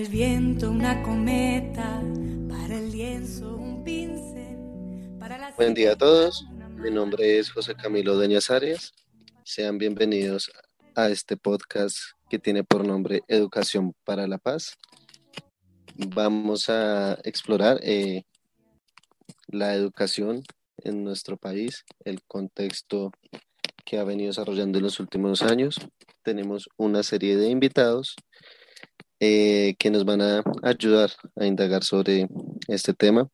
el viento una cometa, para el lienzo un pincel. Para Buen día a todos, mi nombre es José Camilo Doñas Arias. Sean bienvenidos a este podcast que tiene por nombre Educación para la Paz. Vamos a explorar eh, la educación en nuestro país, el contexto que ha venido desarrollando en los últimos años. Tenemos una serie de invitados eh, que nos van a ayudar a indagar sobre este tema,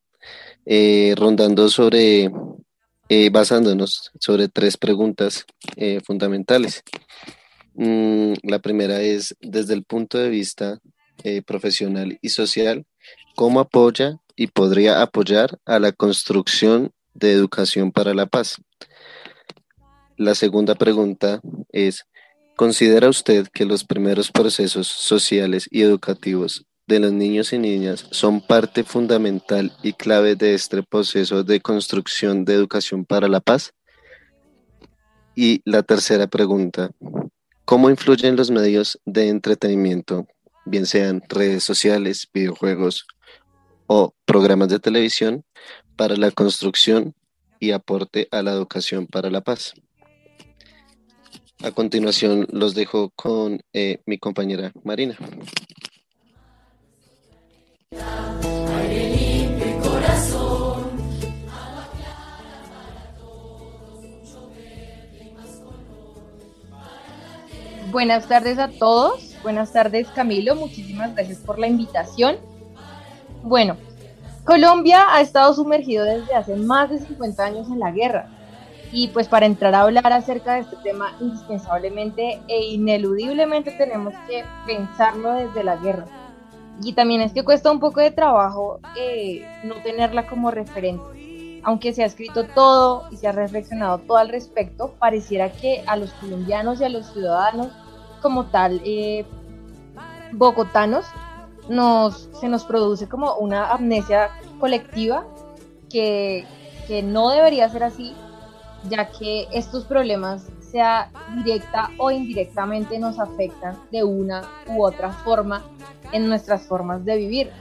eh, rondando sobre, eh, basándonos sobre tres preguntas fundamentales. Mm, la primera es, desde el punto de vista profesional y social, ¿cómo apoya y podría apoyar a la construcción de educación para la paz? La segunda pregunta es, ¿considera usted que los primeros procesos sociales y educativos de los niños y niñas son parte fundamental y clave de este proceso de construcción de educación para la paz? Y la tercera pregunta, ¿cómo influyen los medios de entretenimiento, bien sean redes sociales, videojuegos o programas de televisión, para la construcción y aporte a la educación para la paz? A continuación los dejo con eh, mi compañera Marina. Buenas tardes a todos. Buenas tardes Camilo. Muchísimas gracias por la invitación. Bueno, Colombia ha estado sumergido desde hace más de 50 años en la guerra y pues para entrar a hablar acerca de este tema, indispensablemente e ineludiblemente tenemos que pensarlo desde la guerra. Y también es que cuesta un poco de trabajo eh, no tenerla como referente. Aunque se ha escrito todo y se ha reflexionado todo al respecto, pareciera que a los colombianos y a los ciudadanos como tal eh, bogotanos nos, se nos produce como una amnesia colectiva que, que no debería ser así ya que estos problemas, sea directa o indirectamente, nos afectan de una u otra forma en nuestras formas de vivir.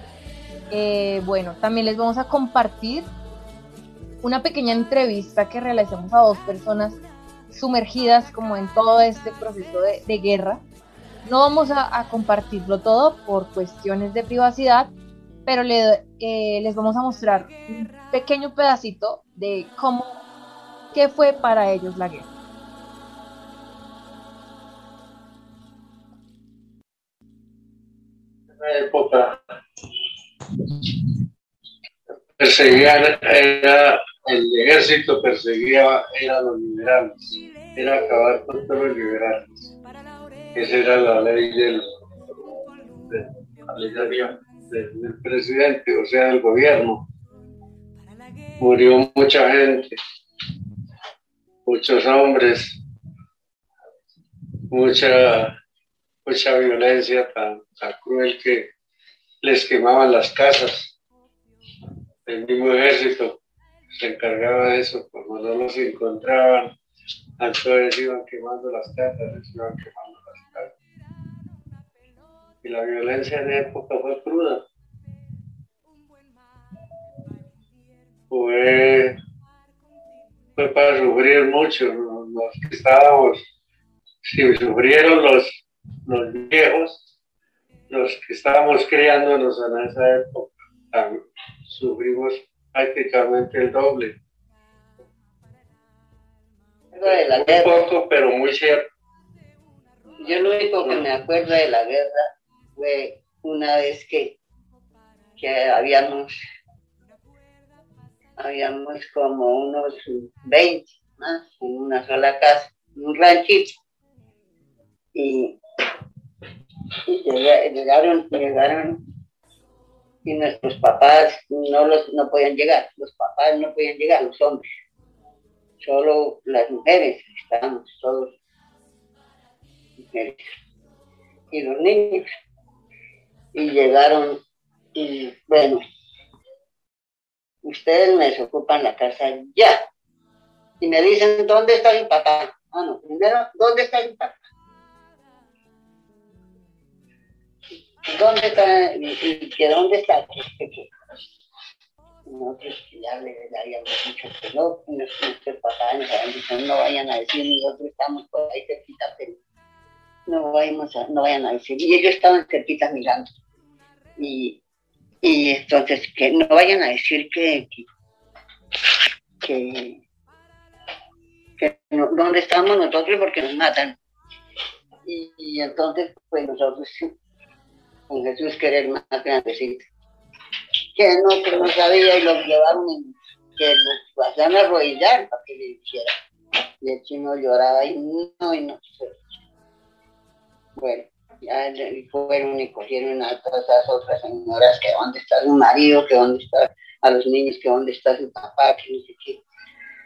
Eh, bueno, también les vamos a compartir una pequeña entrevista que realizamos a dos personas sumergidas como en todo este proceso de, guerra. No vamos a, compartirlo todo por cuestiones de privacidad, pero eh, les vamos a mostrar un pequeño pedacito de cómo ¿Qué fue para ellos la guerra? En la época perseguían, era, el ejército perseguía a los liberales, era acabar con todos los liberales. Esa era la ley del, del presidente, o sea, del gobierno. Murió mucha gente muchos hombres, mucha, mucha violencia tan, cruel que les quemaban las casas. El mismo ejército se encargaba de eso, cuando no los encontraban, entonces iban quemando las casas, les iban quemando las casas. Y la violencia en época fue cruda. Fue fue para sufrir mucho. Los que estábamos, si sufrieron los, los viejos, los que estábamos criándonos en esa época, sufrimos prácticamente el doble. Un poco, pero muy cierto. Yo lo único que me acuerdo de la guerra fue una vez que, que habíamos habíamos como unos 20 más en una sola casa, un ranchito. Y, llegaron, llegaron y nuestros papás no, los, no podían llegar, los papás no podían llegar, los hombres, solo las mujeres, estábamos todos mujeres y los niños. Y llegaron y bueno, ustedes me desocupan la casa ya. Y me dicen, ¿dónde está mi papá? Ah, no, primero, ¿dónde está mi papá? ¿dónde está? ¿Y, que dónde está? Nosotros ya le, habíamos dicho que no, nuestros papás nos habían dicho no vayan a decir, nosotros estamos por ahí cerquita, pero no, vayamos a, no vayan a decir. Y ellos estaban cerquita mirando. Y, y entonces, que no vayan a decir que, que, que, dónde estamos nosotros porque nos matan. Y, entonces, pues nosotros, con Jesús querer más grandecito, que no, que no sabía y lo llevaron, en, que lo hacían arrodillar para que le hiciera. Y el chino lloraba y no, y no. Bueno, ya fueron y cogieron a todas esas otras señoras que dónde está su marido, que dónde está a los niños, que dónde está su papá, que no sé qué.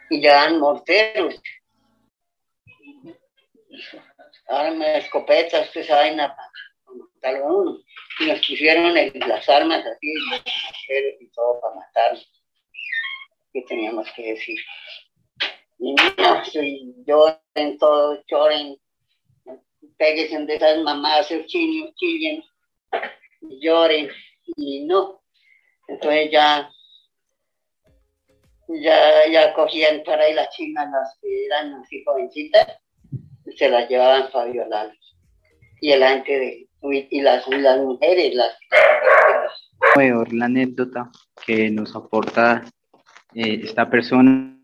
Y ya dan morteros. Me escopetas, usted saben, tal uno. Y nos pusieron las armas así, y todo para matarnos. ¿Qué teníamos que decir? Y no, lloren todo, peguen de esas mamás, chillen, chillen, lloren, y no. Entonces ya, ya, ya cogían para ahí las chinas, las que eran así jovencitas, se las llevaban para. Y el antes de, y las, las mujeres, las... Peor la anécdota que nos aporta eh, esta persona.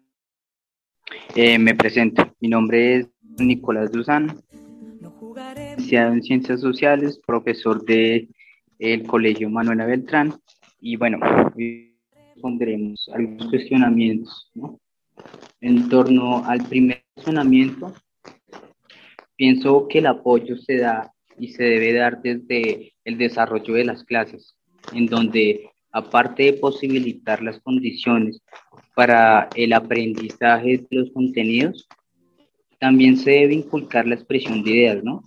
Eh, me presento, mi nombre es Nicolás Duzán, licenciado en Ciencias Sociales, profesor del el Colegio Manuela Beltrán. Y bueno, hoy respondremos algunos cuestionamientos. ¿no? En torno al primer cuestionamiento, pienso que el apoyo se da y se debe dar desde el desarrollo de las clases, en donde aparte de posibilitar las condiciones para el aprendizaje de los contenidos, también se debe inculcar la expresión de ideas, ¿no?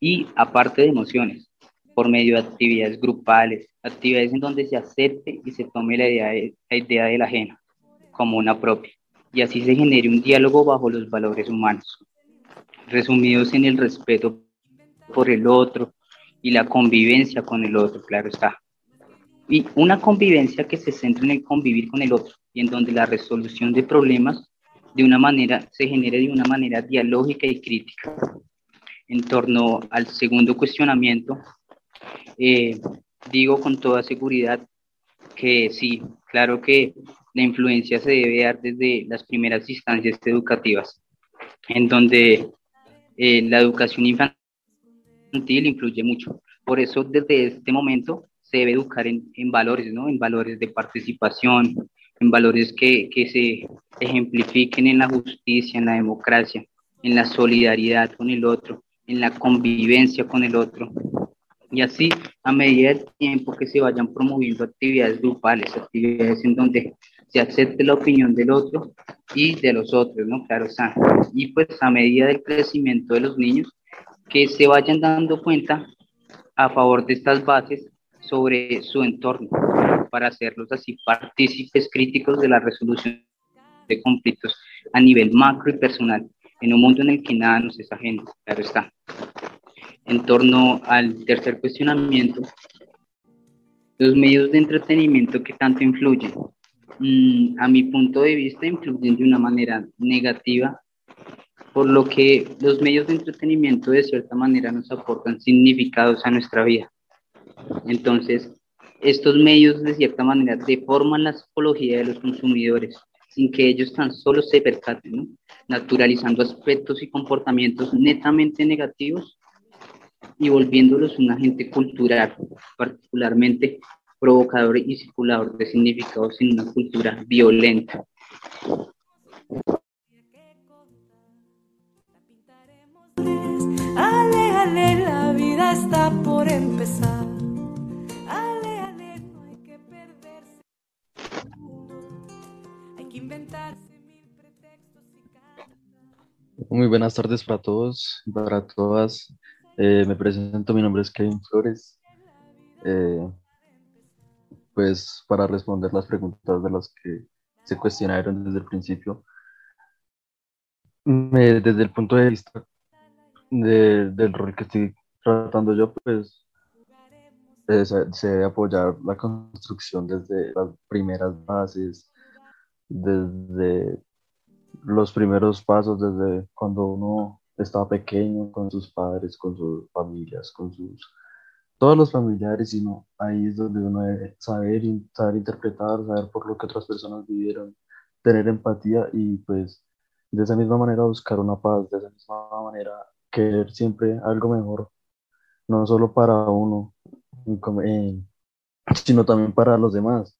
y aparte de emociones, por medio de actividades grupales, actividades en donde se acepte y se tome la idea, de, la idea del ajeno como una propia, y así se genere un diálogo bajo los valores humanos, resumidos en el respeto por el otro y la convivencia con el otro, claro está. Y una convivencia que se centra en el convivir con el otro y en donde la resolución de problemas de una manera se genere de una manera dialógica y crítica, en torno al segundo cuestionamiento, eh, digo con toda seguridad que sí, claro que la influencia se debe dar desde las primeras instancias educativas, en donde eh, la educación infantil influye mucho. Por eso desde este momento se debe educar en, en valores, ¿no? En valores de participación, en valores que, que se ejemplifiquen en la justicia, en la democracia, en la solidaridad con el otro, en la convivencia con el otro. Y así, a medida del tiempo que se vayan promoviendo actividades grupales, actividades en donde se acepte la opinión del otro y de los otros, ¿no? Claro está. Y pues a medida del crecimiento de los niños, que se vayan dando cuenta a favor de estas bases sobre su entorno, para hacerlos así partícipes críticos de la resolución de conflictos a nivel macro y personal en un mundo en el que nada nos es ajeno, claro está. En torno al tercer cuestionamiento, los medios de entretenimiento que tanto influyen, mm, a mi punto de vista, influyen de una manera negativa, por lo que los medios de entretenimiento de cierta manera nos aportan significados a nuestra vida. Entonces, estos medios de cierta manera deforman la psicología de los consumidores sin que ellos tan solo se percaten, naturalizando aspectos y comportamientos netamente negativos y volviéndolos un agente cultural, particularmente provocador y circulador de significados en una cultura violenta. Ale, ale, la vida está por empezar. Muy buenas tardes para todos y para todas. Eh, me presento, mi nombre es Kevin Flores. Eh, pues para responder las preguntas de las que se cuestionaron desde el principio, desde el punto de vista del rol que estoy tratando yo, pues eh, se, se debe apoyar la construcción desde las primeras bases, desde los primeros pasos, desde cuando uno estaba pequeño con sus padres, con sus familias, con sus todos los familiares, sino ahí es donde uno debe saber, saber interpretar, saber por lo que otras personas vivieron, tener empatía y pues de esa misma manera buscar una paz, de esa misma manera querer siempre algo mejor, no solo para uno, sino también para los demás,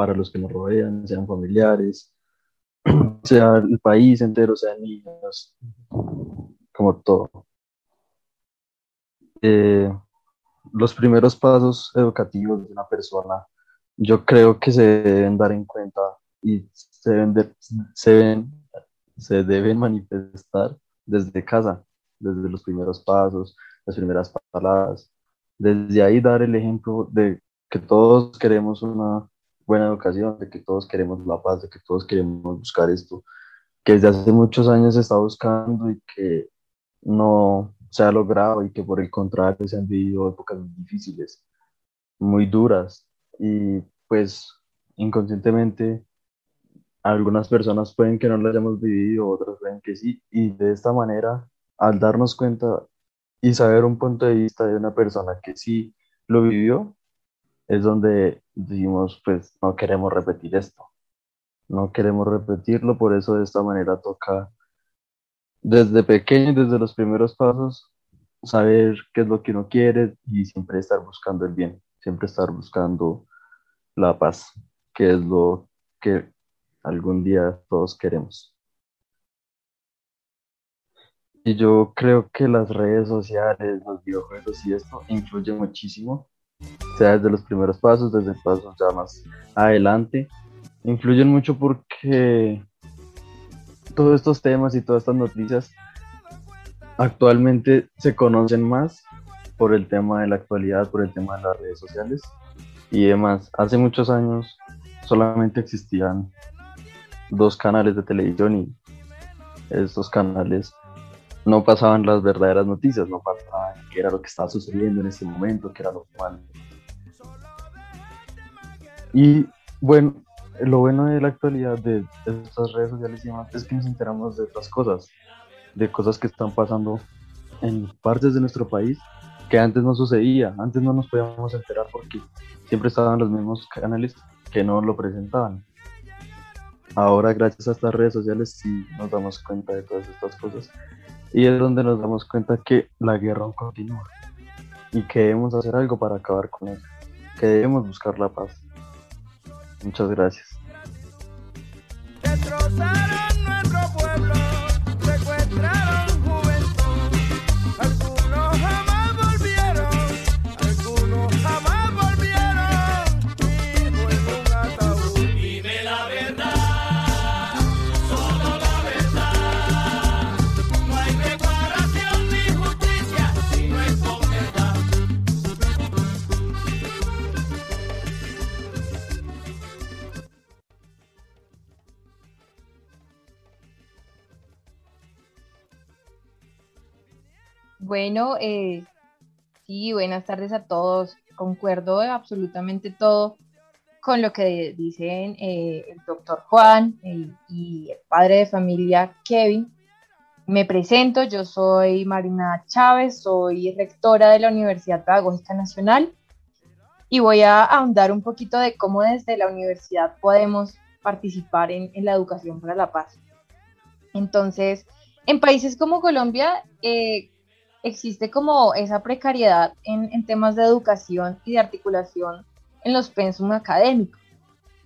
para los que nos rodean, sean familiares, sea el país entero, sean niños, como todo. Eh, los primeros pasos educativos de una persona, yo creo que se deben dar en cuenta y se deben, se, se deben manifestar desde casa, desde los primeros pasos, las primeras palabras. Desde ahí dar el ejemplo de que todos queremos una buena educación, de que todos queremos la paz, de que todos queremos buscar esto, que desde hace muchos años se está buscando y que no se ha logrado y que por el contrario se han vivido épocas muy difíciles, muy duras. Y pues inconscientemente algunas personas pueden que no lo hayamos vivido, otras pueden que sí. Y de esta manera al darnos cuenta y saber un punto de vista de una persona que sí lo vivió, es donde decimos, pues no queremos repetir esto, no queremos repetirlo, por eso de esta manera toca desde pequeño, desde los primeros pasos, saber qué es lo que uno quiere y siempre estar buscando el bien, siempre estar buscando la paz, que es lo que algún día todos queremos. Y yo creo que las redes sociales, los videojuegos y esto influyen muchísimo, desde los primeros pasos, desde pasos ya más adelante. Influyen mucho porque todos estos temas y todas estas noticias actualmente se conocen más por el tema de la actualidad, por el tema de las redes sociales y demás. Hace muchos años solamente existían dos canales de televisión y estos canales no pasaban las verdaderas noticias, no pasaban qué era lo que estaba sucediendo en ese momento, qué era lo mal. Y bueno, lo bueno de la actualidad de, estas redes sociales y demás es que nos enteramos de otras cosas, de cosas que están pasando en partes de nuestro país que antes no sucedía, antes no nos podíamos enterar porque siempre estaban los mismos canales que no lo presentaban. Ahora gracias a estas redes sociales sí nos damos cuenta de todas estas cosas y es donde nos damos cuenta que la guerra continúa y que debemos hacer algo para acabar con ella, que debemos buscar la paz. Muchas gracias. Bueno, eh, sí, buenas tardes a todos. Concuerdo absolutamente todo con lo que dicen eh, el doctor Juan y el padre de familia Kevin. Me presento, yo soy Marina Chávez, soy rectora de la Universidad Pedagógica Nacional y voy a ahondar un poquito de cómo desde la universidad podemos participar en, en la educación para la paz. Entonces, en países como Colombia, eh, existe como esa precariedad en, temas de educación y de articulación en los pensum académicos.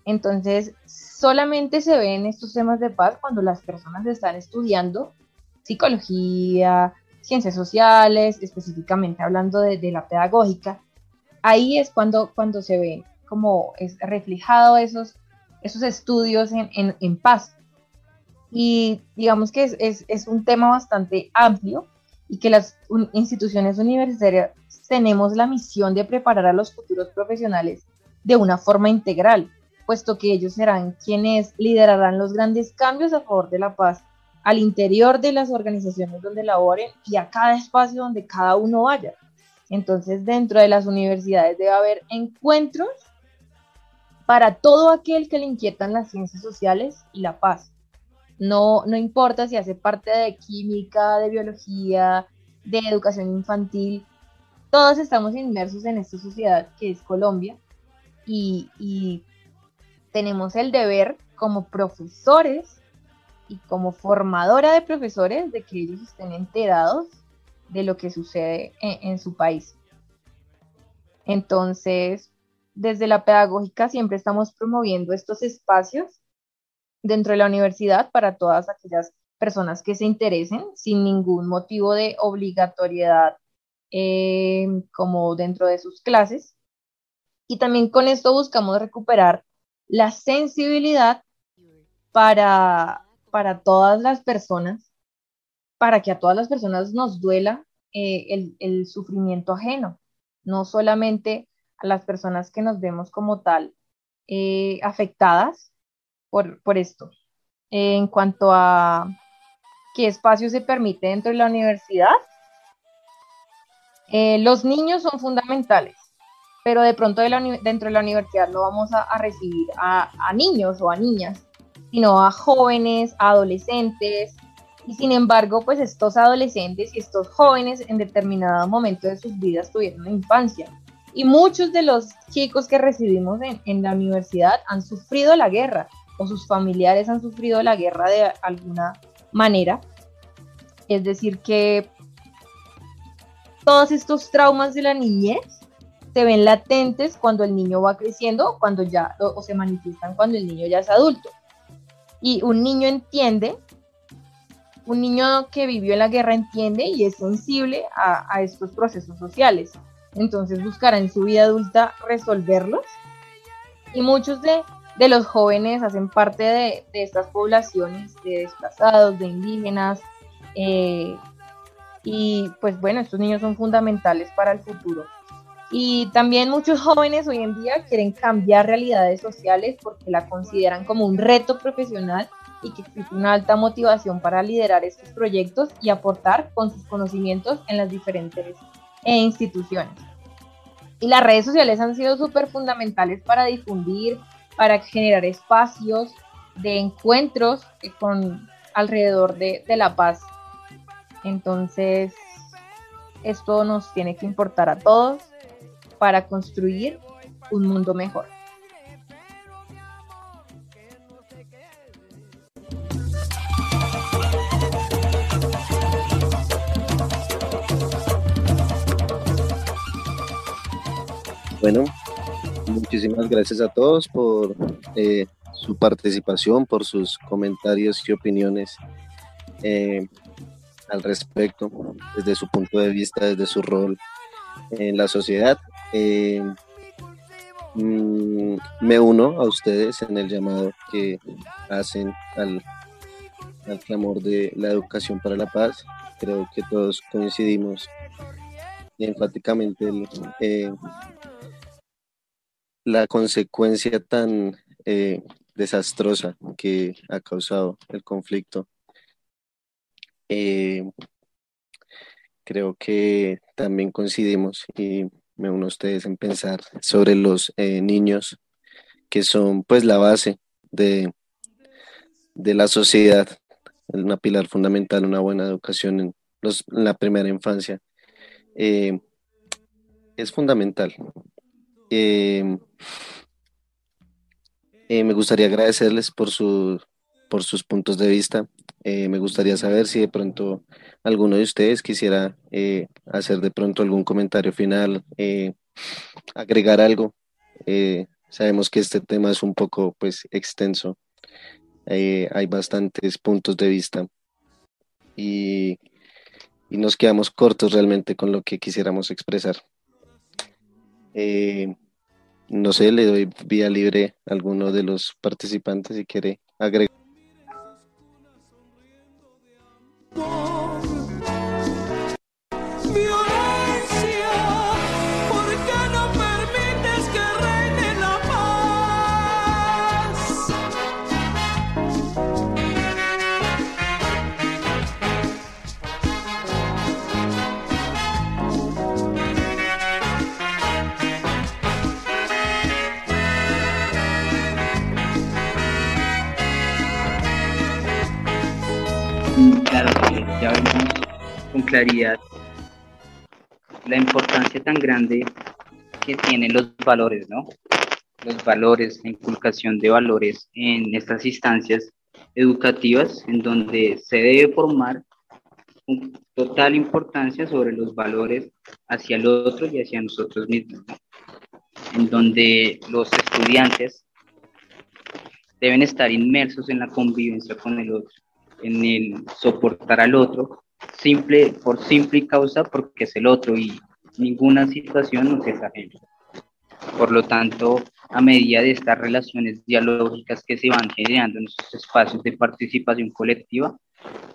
Entonces, solamente se ven estos temas de paz cuando las personas están estudiando psicología, ciencias sociales, específicamente hablando de, la pedagógica. Ahí es cuando, cuando se ve como es reflejado esos, esos estudios en, paz. Y digamos que es, es un tema bastante amplio y que las instituciones universitarias tenemos la misión de preparar a los futuros profesionales de una forma integral, puesto que ellos serán quienes liderarán los grandes cambios a favor de la paz al interior de las organizaciones donde laboren y a cada espacio donde cada uno vaya. Entonces, dentro de las universidades debe haber encuentros para todo aquel que le inquietan las ciencias sociales y la paz. No, no importa si hace parte de química, de biología, de educación infantil, todos estamos inmersos en esta sociedad que es Colombia y, y tenemos el deber como profesores y como formadora de profesores de que ellos estén enterados de lo que sucede en, su país. Entonces, desde la pedagógica siempre estamos promoviendo estos espacios dentro de la universidad para todas aquellas personas que se interesen sin ningún motivo de obligatoriedad eh, como dentro de sus clases. Y también con esto buscamos recuperar la sensibilidad para, para todas las personas, para que a todas las personas nos duela eh, el, sufrimiento ajeno, no solamente a las personas que nos vemos como tal eh, afectadas por, por esto. en cuanto a qué espacio se permite dentro de la universidad, eh, los niños son fundamentales pero de pronto dentro de la universidad no vamos a, recibir a, niños o a niñas, sino a jóvenes, a adolescentes, y sin embargo, pues estos adolescentes y estos jóvenes en determinado momento de sus vidas tuvieron una infancia. Y muchos de los chicos que recibimos en, en la universidad han sufrido la guerra o sus familiares han sufrido la guerra de alguna manera. Es decir, que todos estos traumas de la niñez se ven latentes cuando el niño va creciendo, cuando ya, o, se manifiestan cuando el niño ya es adulto. Y un niño entiende, un niño que vivió en la guerra entiende y es sensible a, estos procesos sociales. Entonces buscará en su vida adulta resolverlos. Y muchos de, los jóvenes hacen parte de, estas poblaciones de desplazados, de indígenas. Eh, y pues bueno, estos niños son fundamentales para el futuro y también muchos jóvenes hoy en día quieren cambiar realidades sociales porque la consideran como un reto profesional y que existe una alta motivación para liderar estos proyectos y aportar con sus conocimientos en las diferentes eh, instituciones. Y las redes sociales han sido súper fundamentales para difundir, para generar espacios de encuentros con alrededor de, de la paz. Entonces, esto nos tiene que importar a todos para construir un mundo mejor. Bueno, muchísimas gracias a todos por eh, su participación, por sus comentarios y opiniones eh, al respecto, desde su punto de vista, desde su rol en la sociedad. Eh, mm, me uno a ustedes en el llamado que hacen al, al clamor de la educación para la paz. Creo que todos coincidimos enfáticamente en la consecuencia tan eh, desastrosa que ha causado el conflicto. creo que también coincidimos y me uno a ustedes en pensar sobre los eh, niños que son pues la base de, de la sociedad, una pilar fundamental, una buena educación en, los, la primera infancia. Eh, es fundamental. Eh, me gustaría agradecerles por, su, por sus puntos de vista. me gustaría saber si de pronto alguno de ustedes quisiera eh, hacer de pronto algún comentario final, eh, agregar algo. Eh, sabemos que este tema es un poco pues extenso, hay bastantes puntos de vista y, y, nos quedamos cortos realmente con lo que quisiéramos expresar. No sé, le doy vía libre a alguno de los participantes si quiere agregar. Claridad la importancia tan grande que tienen los valores, ¿no? Los valores, la inculcación de valores en estas instancias educativas en donde se debe formar con total importancia sobre los valores hacia el otro y hacia nosotros mismos, en donde los estudiantes deben estar inmersos en la convivencia con el otro, en el soportar al otro, simple, por simple causa porque es el otro y ninguna situación nos es ajena. Por lo tanto, a medida de estas relaciones dialógicas que se van generando en estos espacios de participación colectiva,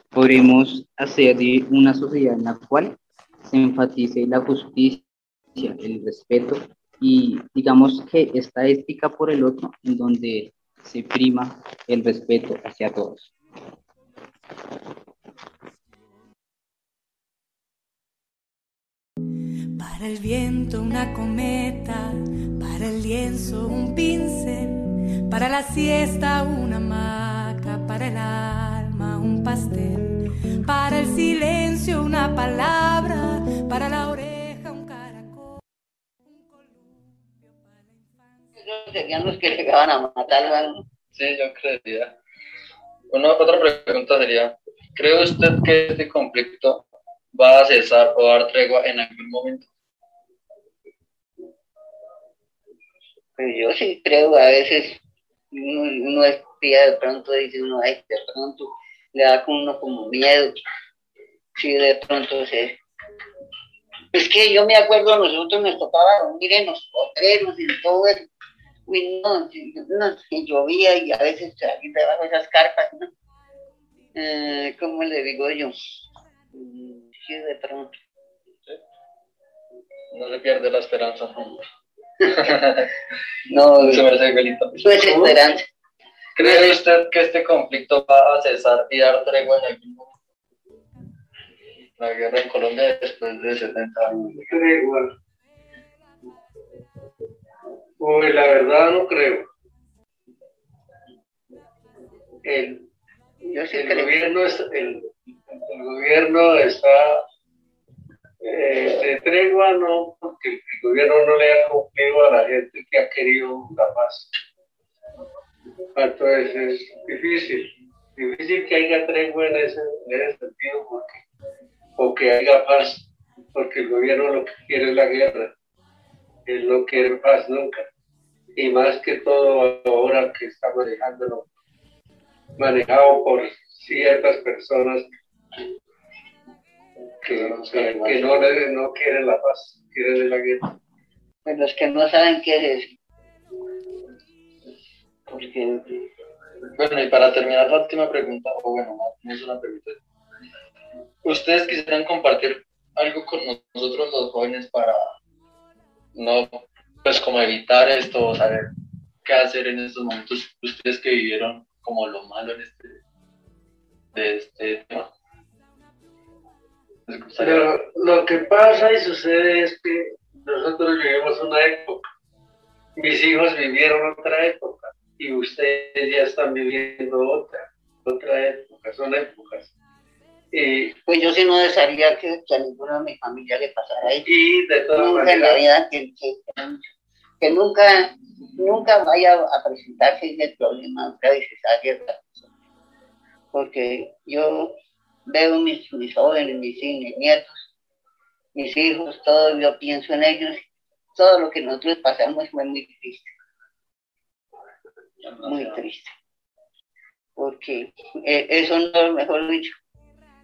podremos hacer de una sociedad en la cual se enfatice la justicia, el respeto y digamos que esta ética por el otro en donde se prima el respeto hacia todos. Para el viento una cometa, para el lienzo un pincel, para la siesta una hamaca, para el alma un pastel, para el silencio una palabra, para la oreja un caracol, un columpio para la infancia. Esos serían los que llegaban a matar Sí, yo creería. Una, otra pregunta sería, ¿cree usted que este conflicto va a cesar o dar tregua en algún momento? Pues yo sí creo, a veces uno, uno espía de pronto, dice uno, ay, de pronto le da con uno como miedo. Sí, de pronto se... Es que yo me acuerdo, nosotros nos tocaba dormir en los potreros y todo eso. Uy, no, no, llovía y a veces salir debajo de esas carpas, ¿no? Eh, ¿Cómo le digo yo? De pronto. No se pierde la esperanza. No, Se merece eso es esperanza. ¿Cree usted que este conflicto va a cesar y dar tregua en algún momento? La guerra en Colombia después de 70 años. Tregua. Pues la verdad no creo. El, Yo sí el creo. gobierno es, el, el gobierno está eh, de tregua no porque el gobierno no le ha cumplido a la gente que ha querido la paz. Entonces es difícil. Difícil que haya tregua en ese, en ese sentido porque o que haya paz porque el gobierno lo que quiere es la guerra. Él no quiere paz nunca. Y más que todo ahora que está manejándolo manejado por ciertas personas que, que, que no, le- no quieren la paz, quieren la guerra. Pues los que no saben qué es eso. Porque Bueno, y para terminar la última pregunta, o bueno, no es una pregunta. ¿Ustedes quisieran compartir algo con nosotros los jóvenes para no, pues como evitar esto, o saber qué hacer en estos momentos, ustedes que vivieron como lo malo en este, de este tema? Pero lo que pasa y sucede es que nosotros vivimos una época, mis hijos vivieron otra época y ustedes ya están viviendo otra, otra época, son épocas. Y, pues yo sí no desearía que, que a ninguno de mi familia le pasara eso. y de todas Nunca en la maneras, vida que, que, que nunca, nunca vaya a presentarse ese problema vez esa guerra. Porque yo veo mis, mis jóvenes, mis, mis nietos, mis hijos, todo, yo pienso en ellos, todo lo que nosotros pasamos fue muy triste, muy triste. Porque eh, eso no, mejor dicho,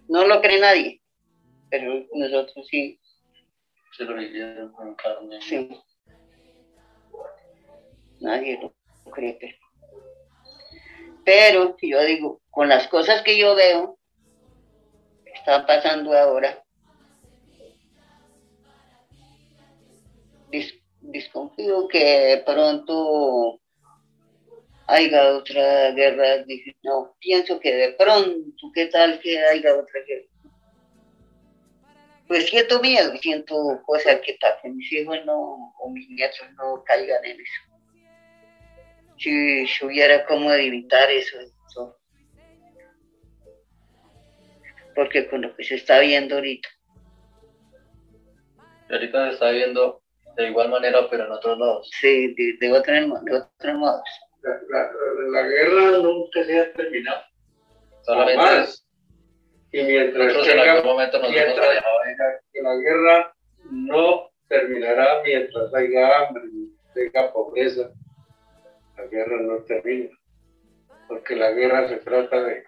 no lo cree nadie, pero nosotros sí, Se lo vivieron con carne. sí. Nadie lo cree, pero. Pero yo digo, con las cosas que yo veo, que están pasando ahora, dis- desconfío que pronto haya otra guerra. No, pienso que de pronto, ¿qué tal que haya otra guerra? Pues siento miedo, siento cosas que para que mis hijos no, o mis nietos no caigan en eso. Si, si hubiera cómo evitar eso, eso. Porque con lo que se está viendo ahorita. ahorita se está viendo de igual manera, pero en otros lados. Sí, de, de, otro, de otros modos. La, la, guerra nunca se ha terminado. Solamente es, y mientras nosotros en algún momento nos hemos que la guerra no terminará mientras haya hambre, haya pobreza. La guerra no termina. Porque la guerra se trata de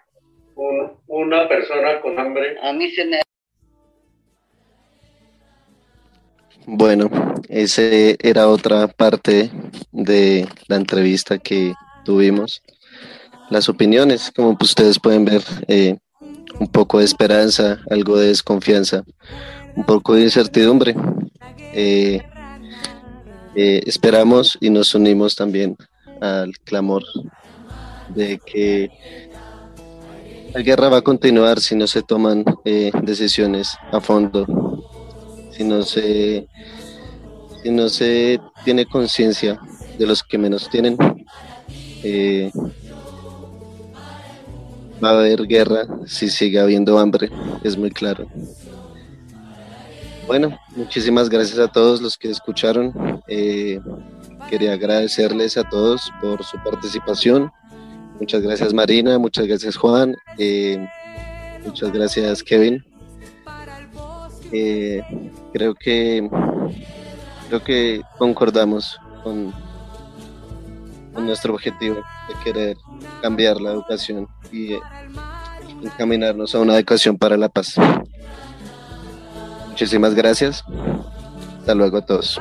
una persona con hambre. A mí se me Bueno, esa era otra parte de la entrevista que tuvimos. Las opiniones, como ustedes pueden ver, eh, un poco de esperanza, algo de desconfianza, un poco de incertidumbre. Eh, eh, esperamos y nos unimos también al clamor de que la guerra va a continuar si no se toman decisiones a fondo si no se, si no se tiene conciencia de los que menos tienen, eh, va a haber guerra si sigue habiendo hambre, es muy claro. Bueno, muchísimas gracias a todos los que escucharon. Eh, quería agradecerles a todos por su participación. Muchas gracias Marina, muchas gracias Juan, eh, muchas gracias Kevin. Eh, creo que creo que concordamos con, nuestro objetivo de querer cambiar la educación y eh, encaminarnos a una educación para la paz. Muchísimas gracias. Hasta luego a todos.